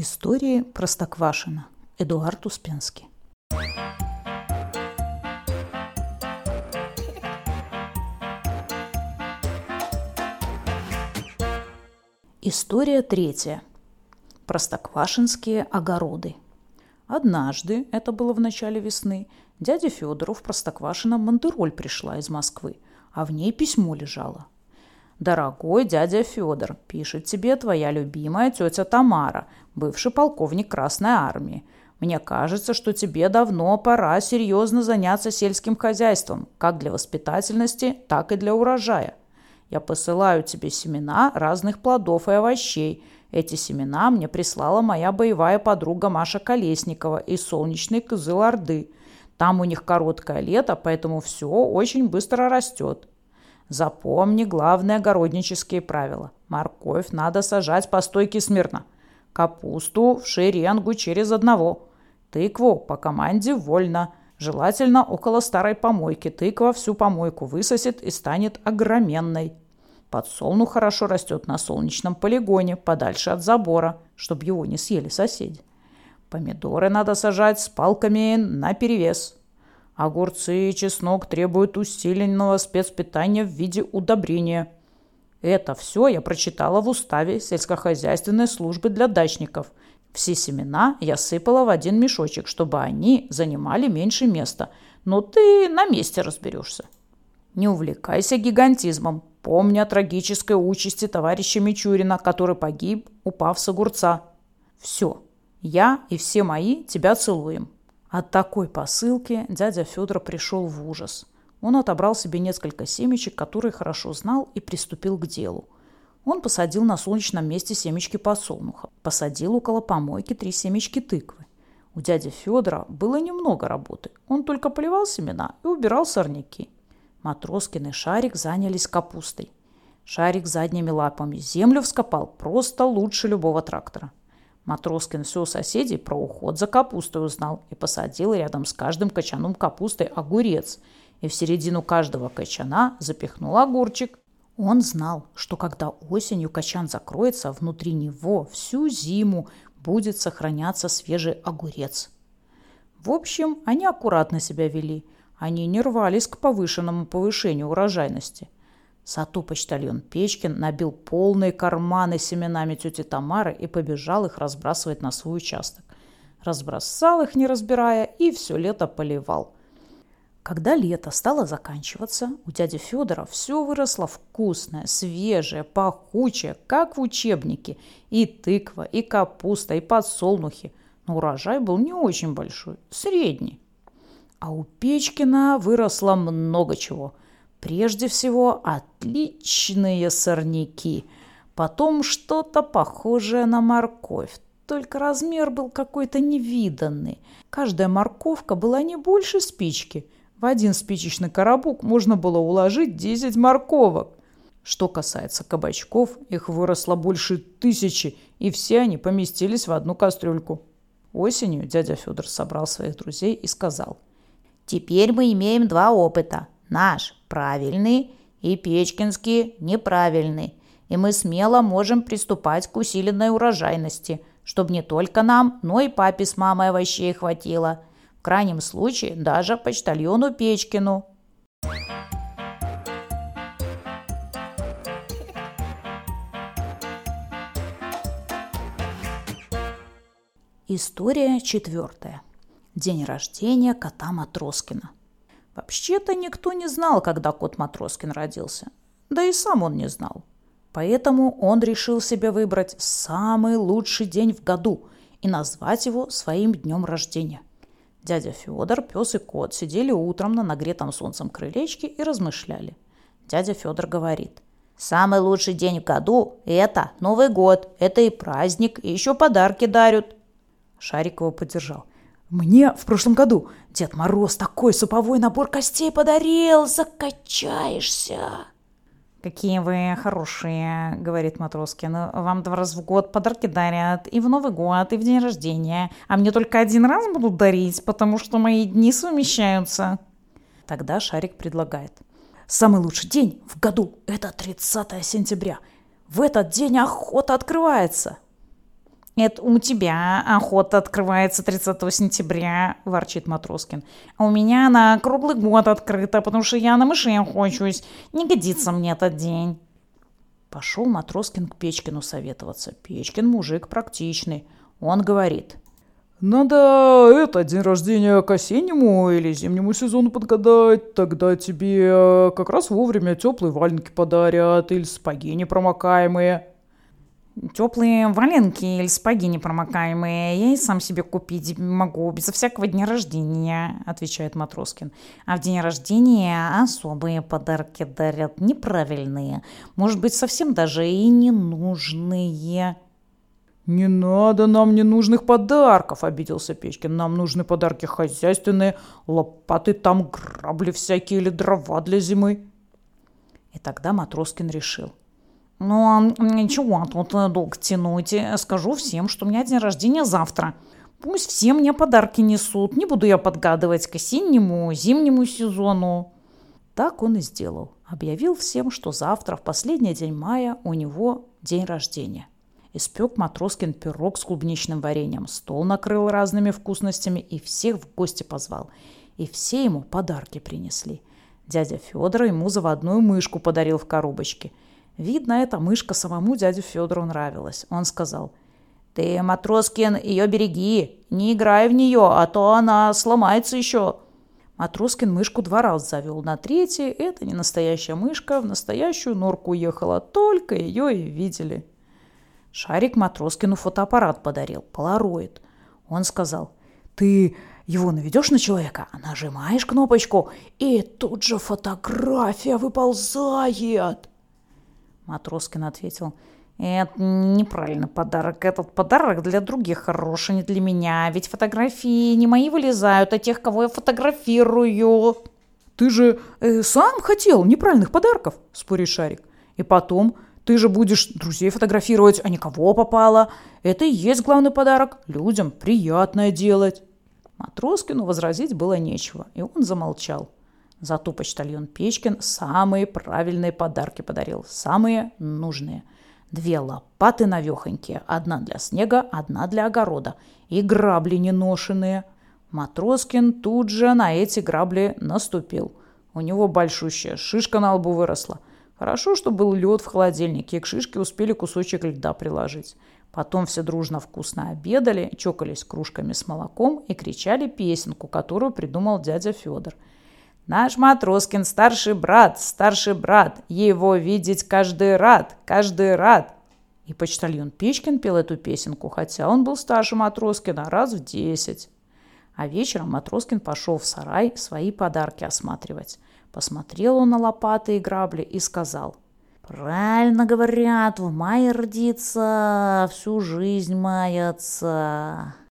Истории Простоквашина. Эдуард Успенский. История третья. Простоквашинские огороды. Однажды, это было в начале весны, дядя Федору в Простоквашино Мандероль пришла из Москвы, а в ней письмо лежало – «Дорогой дядя Федор, пишет тебе твоя любимая тетя Тамара, бывший полковник Красной Армии. Мне кажется, что тебе давно пора серьезно заняться сельским хозяйством, как для воспитательности, так и для урожая. Я посылаю тебе семена разных плодов и овощей. Эти семена мне прислала моя боевая подруга Маша Колесникова из солнечной Кызыл-Орды. Там у них короткое лето, поэтому все очень быстро растет. Запомни главные огороднические правила. Морковь надо сажать по стойке смирно. Капусту в шеренгу через одного. Тыкву по команде вольно. Желательно около старой помойки. Тыква всю помойку высосет и станет огроменной. Подсолнух хорошо растет на солнечном полигоне, подальше от забора, чтобы его не съели соседи. Помидоры надо сажать с палками наперевес. Огурцы и чеснок требуют усиленного спецпитания в виде удобрения. Это все я прочитала в уставе сельскохозяйственной службы для дачников. Все семена я сыпала в один мешочек, чтобы они занимали меньше места. Но ты на месте разберешься. Не увлекайся гигантизмом. Помни о трагической участи товарища Мичурина, который погиб, упав с огурца. Все. Я и все мои тебя целуем. От такой посылки дядя Федор пришел в ужас. Он отобрал себе несколько семечек, которые хорошо знал, и приступил к делу. Он посадил на солнечном месте семечки подсолнуха, посадил около помойки три семечки тыквы. У дяди Федора было немного работы. Он только поливал семена и убирал сорняки. Матроскин и Шарик занялись капустой. Шарик задними лапами землю вскопал просто лучше любого трактора. Матроскин все у соседей про уход за капустой узнал и посадил рядом с каждым качаном капустой огурец. И в середину каждого качана запихнул огурчик. Он знал, что когда осенью качан закроется, внутри него всю зиму будет сохраняться свежий огурец. В общем, они аккуратно себя вели. Они не рвались к повышенному повышению урожайности – Сату-почтальон Печкин набил полные карманы семенами тети Тамары и побежал их разбрасывать на свой участок. Разбросал их, не разбирая, и все лето поливал. Когда лето стало заканчиваться, у дяди Федора все выросло вкусное, свежее, пахучее, как в учебнике. И тыква, и капуста, и подсолнухи. Но урожай был не очень большой, средний. А у Печкина выросло много чего – Прежде всего, отличные сорняки. Потом что-то похожее на морковь. Только размер был какой-то невиданный. Каждая морковка была не больше спички. В один спичечный коробок можно было уложить 10 морковок. Что касается кабачков, их выросло больше тысячи, и все они поместились в одну кастрюльку. Осенью дядя Федор собрал своих друзей и сказал. «Теперь мы имеем два опыта. Наш правильный и Печкинский неправильный. И мы смело можем приступать к усиленной урожайности, чтобы не только нам, но и папе с мамой овощей хватило. В крайнем случае даже почтальону Печкину. История четвертая. День рождения кота Матроскина. Вообще-то никто не знал, когда кот Матроскин родился. Да и сам он не знал. Поэтому он решил себе выбрать самый лучший день в году и назвать его своим днем рождения. Дядя Федор, пес и кот сидели утром на нагретом солнцем крылечке и размышляли. Дядя Федор говорит, «Самый лучший день в году – это Новый год, это и праздник, и еще подарки дарят». Шарик его поддержал – мне в прошлом году Дед Мороз такой суповой набор костей подарил, закачаешься. «Какие вы хорошие», — говорит Матроскин. «Вам два раза в год подарки дарят, и в Новый год, и в день рождения. А мне только один раз будут дарить, потому что мои дни совмещаются». Тогда Шарик предлагает. «Самый лучший день в году – это 30 сентября. В этот день охота открывается». «Это у тебя охота открывается 30 сентября», – ворчит Матроскин. «А у меня на круглый год открыта, потому что я на мышей охочусь. Не годится мне этот день». Пошел Матроскин к Печкину советоваться. Печкин мужик практичный. Он говорит. «Надо это, день рождения к осеннему или зимнему сезону подгадать. Тогда тебе как раз вовремя теплые валенки подарят или сапоги непромокаемые». Теплые валенки или спаги непромокаемые я и сам себе купить могу, безо всякого дня рождения, отвечает Матроскин. А в день рождения особые подарки дарят, неправильные. Может быть, совсем даже и ненужные. «Не надо нам ненужных подарков», — обиделся Печкин. «Нам нужны подарки хозяйственные, лопаты там, грабли всякие или дрова для зимы». И тогда Матроскин решил — ну, а ничего, тут э, долго тянуть. Скажу всем, что у меня день рождения завтра. Пусть все мне подарки несут. Не буду я подгадывать к осеннему, зимнему сезону. Так он и сделал. Объявил всем, что завтра, в последний день мая, у него день рождения. Испек Матроскин пирог с клубничным вареньем, стол накрыл разными вкусностями и всех в гости позвал. И все ему подарки принесли. Дядя Федор ему заводную мышку подарил в коробочке – Видно, эта мышка самому дяде Федору нравилась. Он сказал, «Ты, Матроскин, ее береги, не играй в нее, а то она сломается еще». Матроскин мышку два раза завел. На третий это не настоящая мышка, в настоящую норку уехала, только ее и видели. Шарик Матроскину фотоаппарат подарил, полароид. Он сказал, «Ты его наведешь на человека, нажимаешь кнопочку, и тут же фотография выползает». Матроскин ответил. Это неправильный подарок. Этот подарок для других хороший, не для меня. Ведь фотографии не мои вылезают, а тех, кого я фотографирую. Ты же э, сам хотел неправильных подарков, спорит Шарик. И потом, ты же будешь друзей фотографировать, а никого попало. Это и есть главный подарок. Людям приятное делать. Матроскину возразить было нечего, и он замолчал. Зато почтальон Печкин самые правильные подарки подарил, самые нужные. Две лопаты навехонькие, одна для снега, одна для огорода, и грабли неношенные. Матроскин тут же на эти грабли наступил. У него большущая шишка на лбу выросла. Хорошо, что был лед в холодильнике, и к шишке успели кусочек льда приложить. Потом все дружно вкусно обедали, чокались кружками с молоком и кричали песенку, которую придумал дядя Федор – Наш Матроскин старший брат, старший брат, его видеть каждый рад, каждый рад. И почтальон Печкин пел эту песенку, хотя он был старше Матроскина раз в десять. А вечером Матроскин пошел в сарай свои подарки осматривать. Посмотрел он на лопаты и грабли и сказал, «Правильно говорят, в мае родиться, всю жизнь маяться».